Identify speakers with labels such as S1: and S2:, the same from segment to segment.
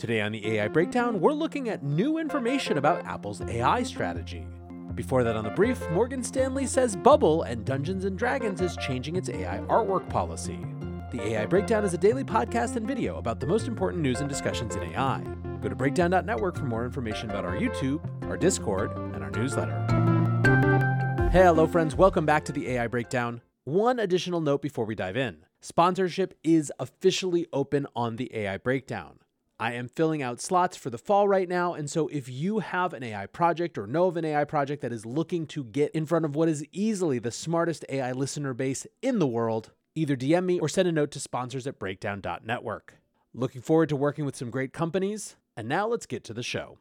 S1: Today on the AI Breakdown, we're looking at new information about Apple's AI strategy. Before that, on the brief, Morgan Stanley says Bubble and Dungeons and Dragons is changing its AI artwork policy. The AI Breakdown is a daily podcast and video about the most important news and discussions in AI. Go to breakdown.network for more information about our YouTube, our Discord, and our newsletter. Hey, hello, friends. Welcome back to the AI Breakdown. One additional note before we dive in sponsorship is officially open on the AI Breakdown. I am filling out slots for the fall right now. And so if you have an AI project or know of an AI project that is looking to get in front of what is easily the smartest AI listener base in the world, either DM me or send a note to sponsors at breakdown.network. Looking forward to working with some great companies. And now let's get to the show.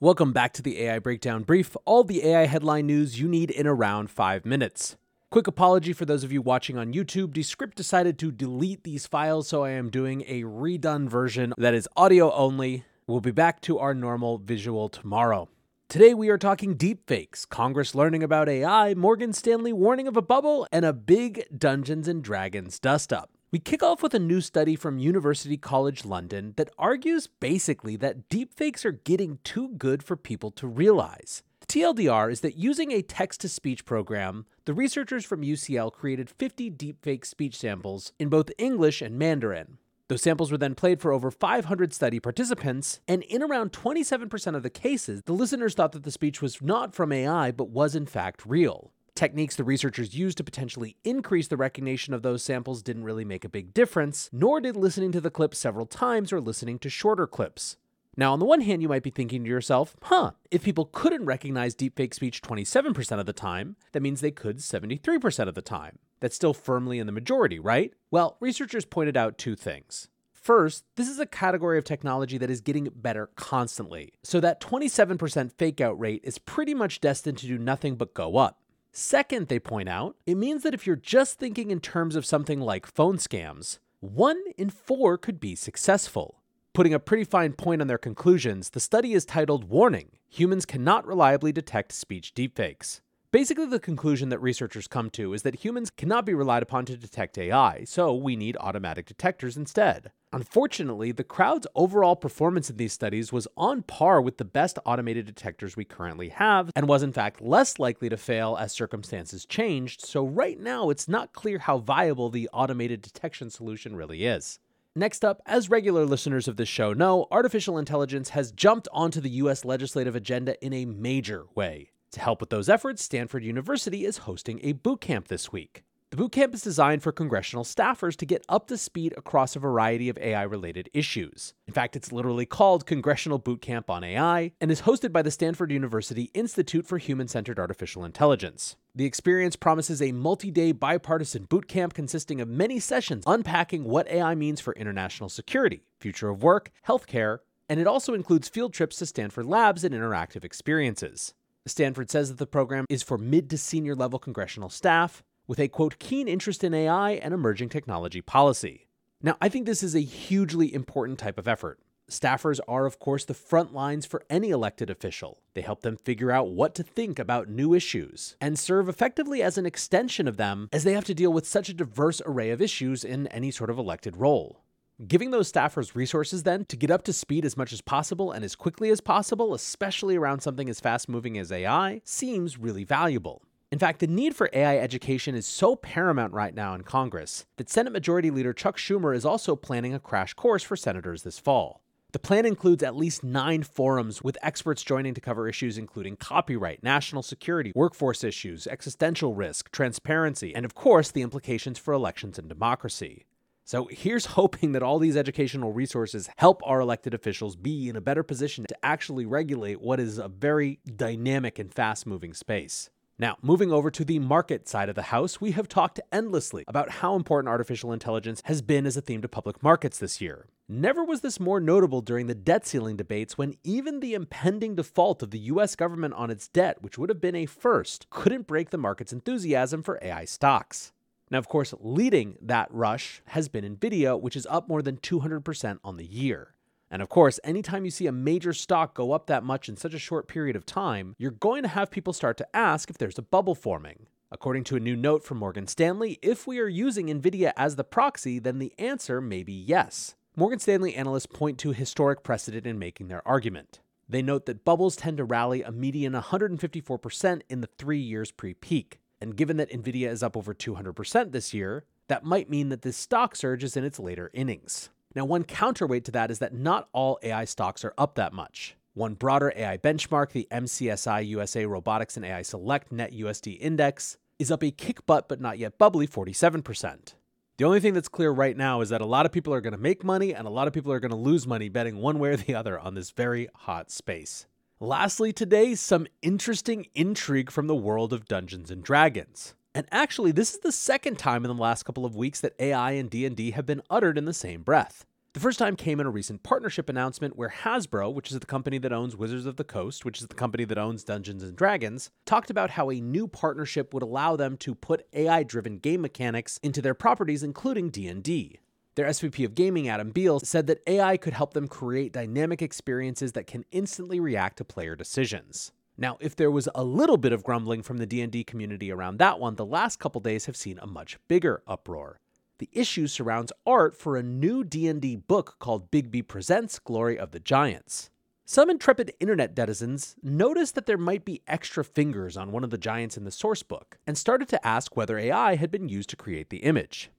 S1: Welcome back to the AI Breakdown Brief, all the AI headline news you need in around five minutes. Quick apology for those of you watching on YouTube. Descript decided to delete these files, so I am doing a redone version that is audio only. We'll be back to our normal visual tomorrow. Today we are talking deepfakes, Congress learning about AI, Morgan Stanley warning of a bubble, and a big Dungeons and Dragons dust up. We kick off with a new study from University College London that argues basically that deepfakes are getting too good for people to realize. TLDR is that using a text to speech program, the researchers from UCL created 50 deepfake speech samples in both English and Mandarin. Those samples were then played for over 500 study participants, and in around 27% of the cases, the listeners thought that the speech was not from AI but was in fact real. Techniques the researchers used to potentially increase the recognition of those samples didn't really make a big difference, nor did listening to the clip several times or listening to shorter clips. Now, on the one hand, you might be thinking to yourself, huh, if people couldn't recognize deepfake speech 27% of the time, that means they could 73% of the time. That's still firmly in the majority, right? Well, researchers pointed out two things. First, this is a category of technology that is getting better constantly, so that 27% fake out rate is pretty much destined to do nothing but go up. Second, they point out, it means that if you're just thinking in terms of something like phone scams, one in four could be successful. Putting a pretty fine point on their conclusions, the study is titled Warning Humans Cannot Reliably Detect Speech Deepfakes. Basically, the conclusion that researchers come to is that humans cannot be relied upon to detect AI, so we need automatic detectors instead. Unfortunately, the crowd's overall performance in these studies was on par with the best automated detectors we currently have, and was in fact less likely to fail as circumstances changed, so right now it's not clear how viable the automated detection solution really is. Next up, as regular listeners of this show know, artificial intelligence has jumped onto the US legislative agenda in a major way. To help with those efforts, Stanford University is hosting a boot camp this week. The bootcamp is designed for congressional staffers to get up to speed across a variety of AI related issues. In fact, it's literally called Congressional Bootcamp on AI and is hosted by the Stanford University Institute for Human Centered Artificial Intelligence. The experience promises a multi day bipartisan bootcamp consisting of many sessions unpacking what AI means for international security, future of work, healthcare, and it also includes field trips to Stanford labs and interactive experiences. Stanford says that the program is for mid to senior level congressional staff, with a quote, keen interest in AI and emerging technology policy. Now, I think this is a hugely important type of effort. Staffers are, of course, the front lines for any elected official. They help them figure out what to think about new issues and serve effectively as an extension of them as they have to deal with such a diverse array of issues in any sort of elected role. Giving those staffers resources then to get up to speed as much as possible and as quickly as possible, especially around something as fast moving as AI, seems really valuable. In fact, the need for AI education is so paramount right now in Congress that Senate Majority Leader Chuck Schumer is also planning a crash course for senators this fall. The plan includes at least nine forums with experts joining to cover issues including copyright, national security, workforce issues, existential risk, transparency, and of course, the implications for elections and democracy. So here's hoping that all these educational resources help our elected officials be in a better position to actually regulate what is a very dynamic and fast moving space. Now, moving over to the market side of the house, we have talked endlessly about how important artificial intelligence has been as a theme to public markets this year. Never was this more notable during the debt ceiling debates when even the impending default of the US government on its debt, which would have been a first, couldn't break the market's enthusiasm for AI stocks. Now, of course, leading that rush has been Nvidia, which is up more than 200% on the year. And of course, anytime you see a major stock go up that much in such a short period of time, you're going to have people start to ask if there's a bubble forming. According to a new note from Morgan Stanley, if we are using NVIDIA as the proxy, then the answer may be yes. Morgan Stanley analysts point to historic precedent in making their argument. They note that bubbles tend to rally a median 154% in the three years pre peak. And given that Nvidia is up over 200% this year, that might mean that this stock surge is in its later innings. Now, one counterweight to that is that not all AI stocks are up that much. One broader AI benchmark, the MSCI USA Robotics and AI Select Net USD Index, is up a kick butt but not yet bubbly 47%. The only thing that's clear right now is that a lot of people are going to make money and a lot of people are going to lose money betting one way or the other on this very hot space. Lastly, today, some interesting intrigue from the world of Dungeons and Dragons. And actually, this is the second time in the last couple of weeks that AI and D&D have been uttered in the same breath. The first time came in a recent partnership announcement where Hasbro, which is the company that owns Wizards of the Coast, which is the company that owns Dungeons and Dragons, talked about how a new partnership would allow them to put AI-driven game mechanics into their properties including D&D. Their SVP of gaming, Adam Beal, said that AI could help them create dynamic experiences that can instantly react to player decisions. Now, if there was a little bit of grumbling from the D&D community around that one, the last couple days have seen a much bigger uproar. The issue surrounds art for a new D&D book called Bigby Presents Glory of the Giants. Some intrepid internet denizens noticed that there might be extra fingers on one of the giants in the source book and started to ask whether AI had been used to create the image.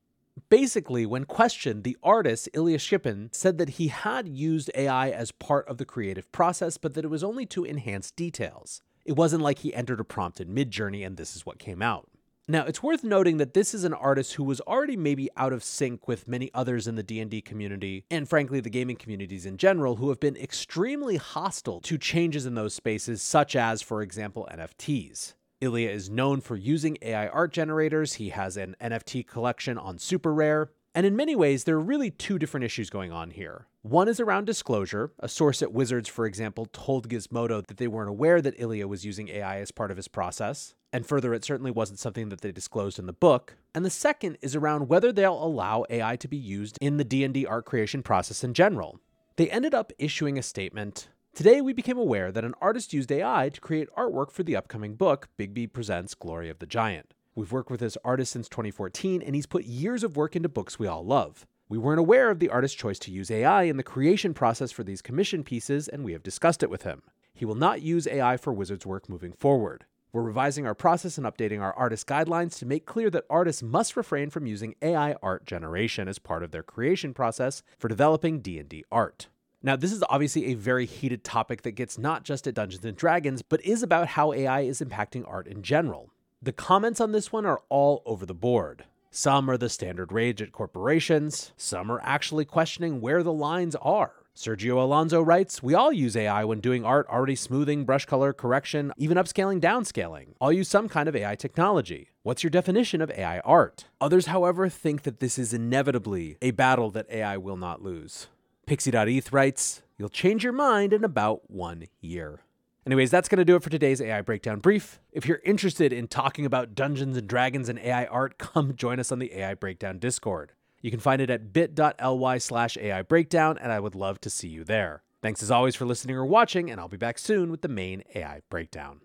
S1: Basically, when questioned, the artist Ilya Shkipin said that he had used AI as part of the creative process, but that it was only to enhance details. It wasn't like he entered a prompt in Midjourney and this is what came out. Now, it's worth noting that this is an artist who was already maybe out of sync with many others in the D&D community and frankly the gaming communities in general who have been extremely hostile to changes in those spaces such as for example NFTs. Ilya is known for using AI art generators. He has an NFT collection on Super Rare. And in many ways, there are really two different issues going on here. One is around disclosure. A source at Wizards, for example, told Gizmodo that they weren't aware that Ilya was using AI as part of his process. And further, it certainly wasn't something that they disclosed in the book. And the second is around whether they'll allow AI to be used in the D&D art creation process in general. They ended up issuing a statement. Today, we became aware that an artist used AI to create artwork for the upcoming book, Bigby Presents Glory of the Giant. We've worked with this artist since 2014, and he's put years of work into books we all love. We weren't aware of the artist's choice to use AI in the creation process for these commission pieces, and we have discussed it with him. He will not use AI for Wizards work moving forward. We're revising our process and updating our artist guidelines to make clear that artists must refrain from using AI art generation as part of their creation process for developing D&D art. Now, this is obviously a very heated topic that gets not just at Dungeons and Dragons, but is about how AI is impacting art in general. The comments on this one are all over the board. Some are the standard rage at corporations, some are actually questioning where the lines are. Sergio Alonso writes, We all use AI when doing art, already smoothing, brush color, correction, even upscaling, downscaling. All use some kind of AI technology. What's your definition of AI art? Others, however, think that this is inevitably a battle that AI will not lose. Pixie.eth writes, You'll change your mind in about one year. Anyways, that's going to do it for today's AI Breakdown Brief. If you're interested in talking about Dungeons and Dragons and AI art, come join us on the AI Breakdown Discord. You can find it at bit.ly slash AI Breakdown, and I would love to see you there. Thanks as always for listening or watching, and I'll be back soon with the main AI Breakdown.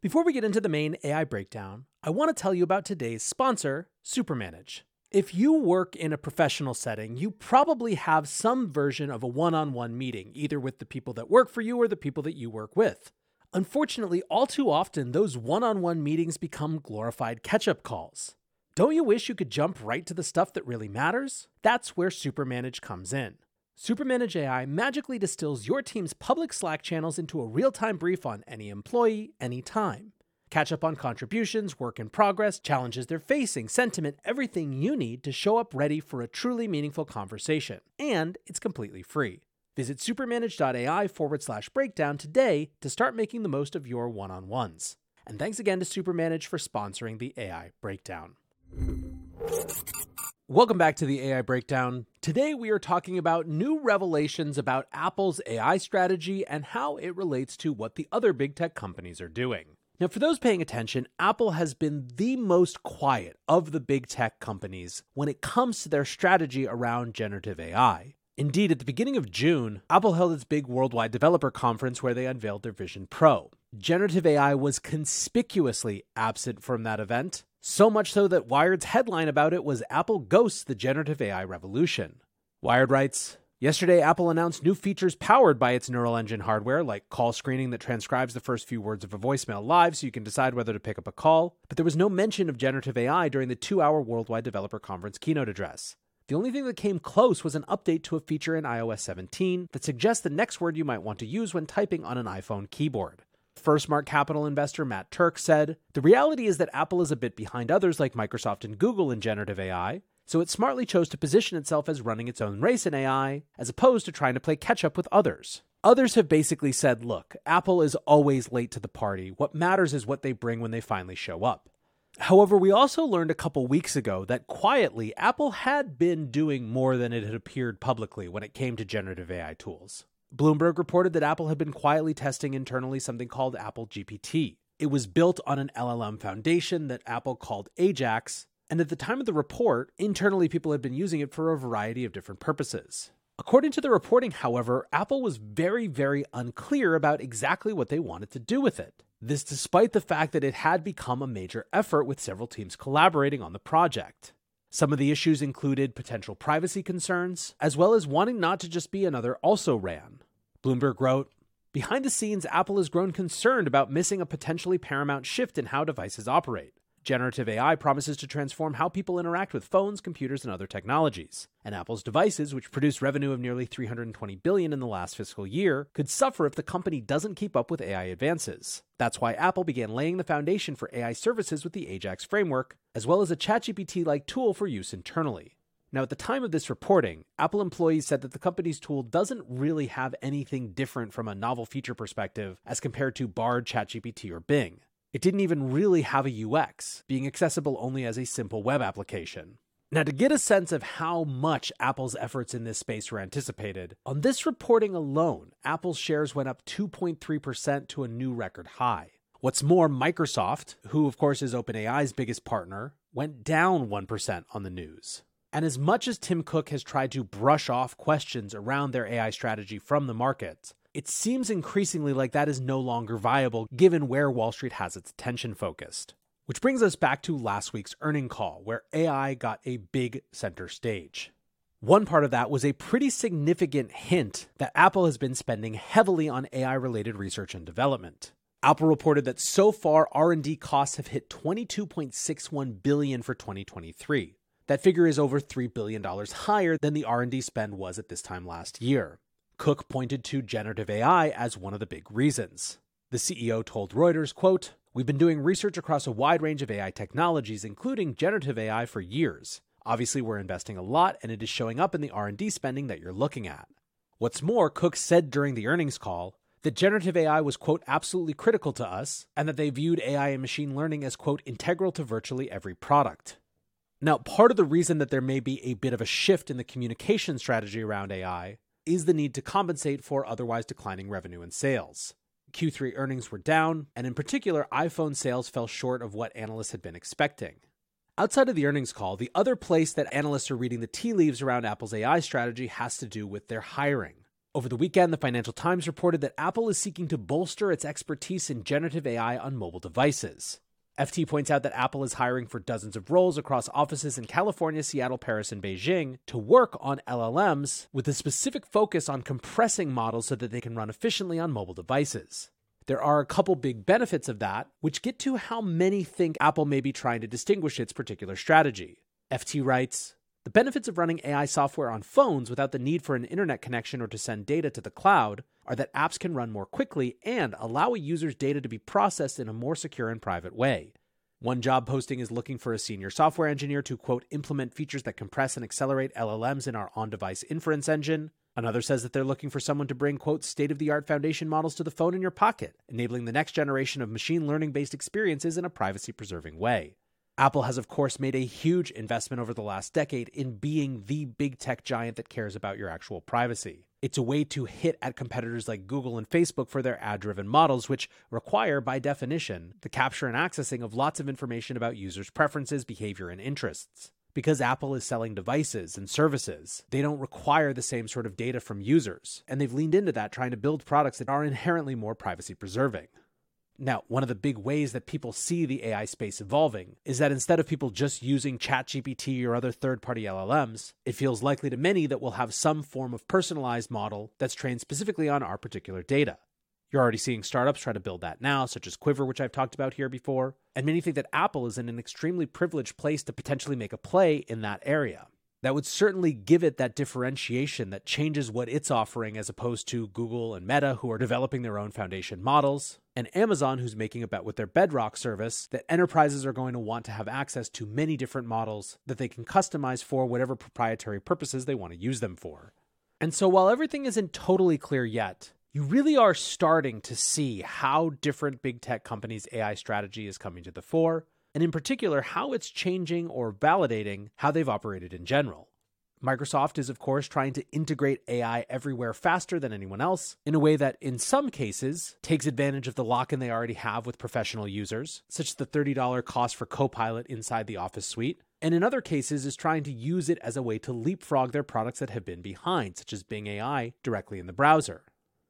S1: Before we get into the main AI Breakdown, I want to tell you about today's sponsor, Supermanage. If you work in a professional setting, you probably have some version of a one on one meeting, either with the people that work for you or the people that you work with. Unfortunately, all too often, those one on one meetings become glorified catch up calls. Don't you wish you could jump right to the stuff that really matters? That's where Supermanage comes in. Supermanage AI magically distills your team's public Slack channels into a real time brief on any employee, anytime. Catch up on contributions, work in progress, challenges they're facing, sentiment, everything you need to show up ready for a truly meaningful conversation. And it's completely free. Visit supermanage.ai forward slash breakdown today to start making the most of your one on ones. And thanks again to Supermanage for sponsoring the AI Breakdown. Welcome back to the AI Breakdown. Today we are talking about new revelations about Apple's AI strategy and how it relates to what the other big tech companies are doing. Now, for those paying attention, Apple has been the most quiet of the big tech companies when it comes to their strategy around generative AI. Indeed, at the beginning of June, Apple held its big worldwide developer conference where they unveiled their Vision Pro. Generative AI was conspicuously absent from that event, So much so that Wired's headline about it was Apple ghosts the generative AI revolution. Wired writes Yesterday, Apple announced new features powered by its neural engine hardware, like call screening that transcribes the first few words of a voicemail live so you can decide whether to pick up a call. But there was no mention of generative AI during the two hour Worldwide Developer Conference keynote address. The only thing that came close was an update to a feature in iOS 17 that suggests the next word you might want to use when typing on an iPhone keyboard. FirstMark Capital investor Matt Turck said The reality is that Apple is a bit behind others like Microsoft and Google in generative AI, so it smartly chose to position itself as running its own race in AI, as opposed to trying to play catch up with others. Others have basically said, look, Apple is always late to the party. What matters is what they bring when they finally show up. However, we also learned a couple weeks ago that quietly, Apple had been doing more than it had appeared publicly when it came to generative AI tools. Bloomberg reported that Apple had been quietly testing internally something called Apple GPT. It was built on an LLM foundation that Apple called Ajax, and at the time of the report, internally people had been using it for a variety of different purposes. According to the reporting, however, Apple was very, very unclear about exactly what they wanted to do with it. This despite the fact that it had become a major effort with several teams collaborating on the project. Some of the issues included potential privacy concerns, as well as wanting not to just be another also ran. Bloomberg wrote, Behind the scenes, Apple has grown concerned about missing a potentially paramount shift in how devices operate. Generative AI promises to transform how people interact with phones, computers, and other technologies. And Apple's devices, which produced revenue of nearly 320 billion in the last fiscal year, could suffer if the company doesn't keep up with AI advances. That's why Apple began laying the foundation for AI services with the Ajax framework, as well as a ChatGPT-like tool for use internally. Now, at the time of this reporting, Apple employees said that the company's tool doesn't really have anything different from a novel feature perspective as compared to Bard, ChatGPT, or Bing. It didn't even really have a UX, being accessible only as a simple web application. Now, to get a sense of how much Apple's efforts in this space were anticipated, on this reporting alone, Apple's shares went up 2.3% to a new record high. What's more, Microsoft, who of course is OpenAI's biggest partner, went down 1% on the news. And as much as Tim Cook has tried to brush off questions around their AI strategy from the market, it seems increasingly like that is no longer viable given where Wall Street has its attention focused. Which brings us back to last week's earning call, where AI got a big center stage. One part of that was a pretty significant hint that Apple has been spending heavily on AI-related research and development. Apple reported that so far R&D costs have hit 22.61 billion for 2023. That figure is over 3 billion dollars higher than the R&D spend was at this time last year. Cook pointed to generative AI as one of the big reasons. The CEO told Reuters, quote, We've been doing research across a wide range of AI technologies, including generative AI, for years. Obviously, we're investing a lot, and it is showing up in the R&D spending that you're looking at. What's more, Cook said during the earnings call that generative AI was, quote, absolutely critical to us, and that they viewed AI and machine learning as, quote, integral to virtually every product. Now, part of the reason that there may be a bit of a shift in the communication strategy around AI is the need to compensate for otherwise declining revenue and sales. Q3 earnings were down, and in particular, iPhone sales fell short of what analysts had been expecting. Outside of the earnings call, the other place that analysts are reading the tea leaves around Apple's AI strategy has to do with their hiring. Over the weekend, the Financial Times reported that Apple is seeking to bolster its expertise in generative AI on mobile devices. FT points out that Apple is hiring for dozens of roles across offices in California, Seattle, Paris, and Beijing to work on LLMs with a specific focus on compressing models so that they can run efficiently on mobile devices. There are a couple big benefits of that, which get to how many think Apple may be trying to distinguish its particular strategy. FT writes The benefits of running AI software on phones without the need for an internet connection or to send data to the cloud are that apps can run more quickly and allow a user's data to be processed in a more secure and private way. One job posting is looking for a senior software engineer to, quote, implement features that compress and accelerate LLMs in our on device inference engine. Another says that they're looking for someone to bring, quote, state of the art foundation models to the phone in your pocket, enabling the next generation of machine learning based experiences in a privacy preserving way. Apple has, of course, made a huge investment over the last decade in being the big tech giant that cares about your actual privacy. It's a way to hit at competitors like Google and Facebook for their ad driven models, which require, by definition, the capture and accessing of lots of information about users' preferences, behavior, and interests. Because Apple is selling devices and services, they don't require the same sort of data from users, and they've leaned into that trying to build products that are inherently more privacy preserving. Now, one of the big ways that people see the AI space evolving is that instead of people just using ChatGPT or other third party LLMs, it feels likely to many that we'll have some form of personalized model that's trained specifically on our particular data. You're already seeing startups try to build that now, such as Quiver, which I've talked about here before, and many think that Apple is in an extremely privileged place to potentially make a play in that area that would certainly give it that differentiation that changes what it's offering as opposed to Google and Meta, who are developing their own foundation models, and Amazon, who's making a bet with their Bedrock service that enterprises are going to want to have access to many different models that they can customize for whatever proprietary purposes they want to use them for. And so while everything isn't totally clear yet, you really are starting to see how different big tech companies' AI strategy is coming to the fore and in particular, how it's changing or validating how they've operated in general. Microsoft is, of course, trying to integrate AI everywhere faster than anyone else in a way that, in some cases, takes advantage of the lock in they already have with professional users, such as the $30 cost for Copilot inside the Office suite, and in other cases, is trying to use it as a way to leapfrog their products that have been behind, such as Bing AI, directly in the browser.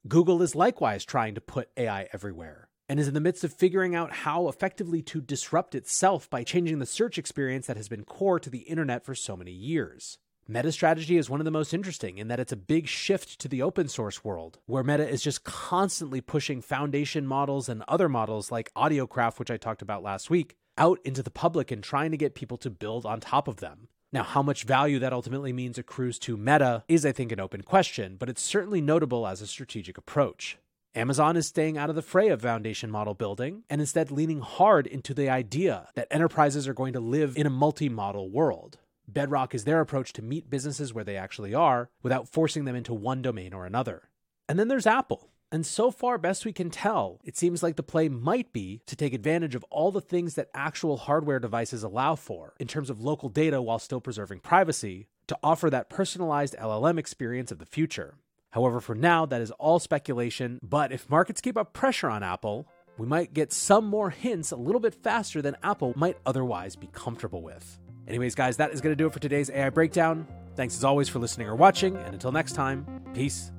S1: Google is likewise trying to put AI everywhere and is in the midst of figuring out how effectively to disrupt itself by changing the search experience that has been core to the internet for so many years. Meta strategy is one of the most interesting in that it's a big shift to the open source world, where Meta is just constantly pushing foundation models and other models like Audiocraft, which I talked about last week, out into the public and trying to get people to build on top of them. Now, how much value that ultimately means accrues to Meta is, I think, an open question, but it's certainly notable as a strategic approach. Amazon is staying out of the fray of foundation model building and instead leaning hard into the idea that enterprises are going to live in a multi model world. Bedrock is their approach to meet businesses where they actually are without forcing them into one domain or another. And then there's Apple. And so far, best we can tell, it seems like the play might be to take advantage of all the things that actual hardware devices allow for in terms of local data while still preserving privacy to offer that personalized LLM experience of the future. However, for now, that is all speculation. But if markets keep up pressure on Apple, we might get some more hints a little bit faster than Apple might otherwise be comfortable with. Anyways, guys, that is going to do it for today's AI breakdown. Thanks as always for listening or watching, and until next time, peace.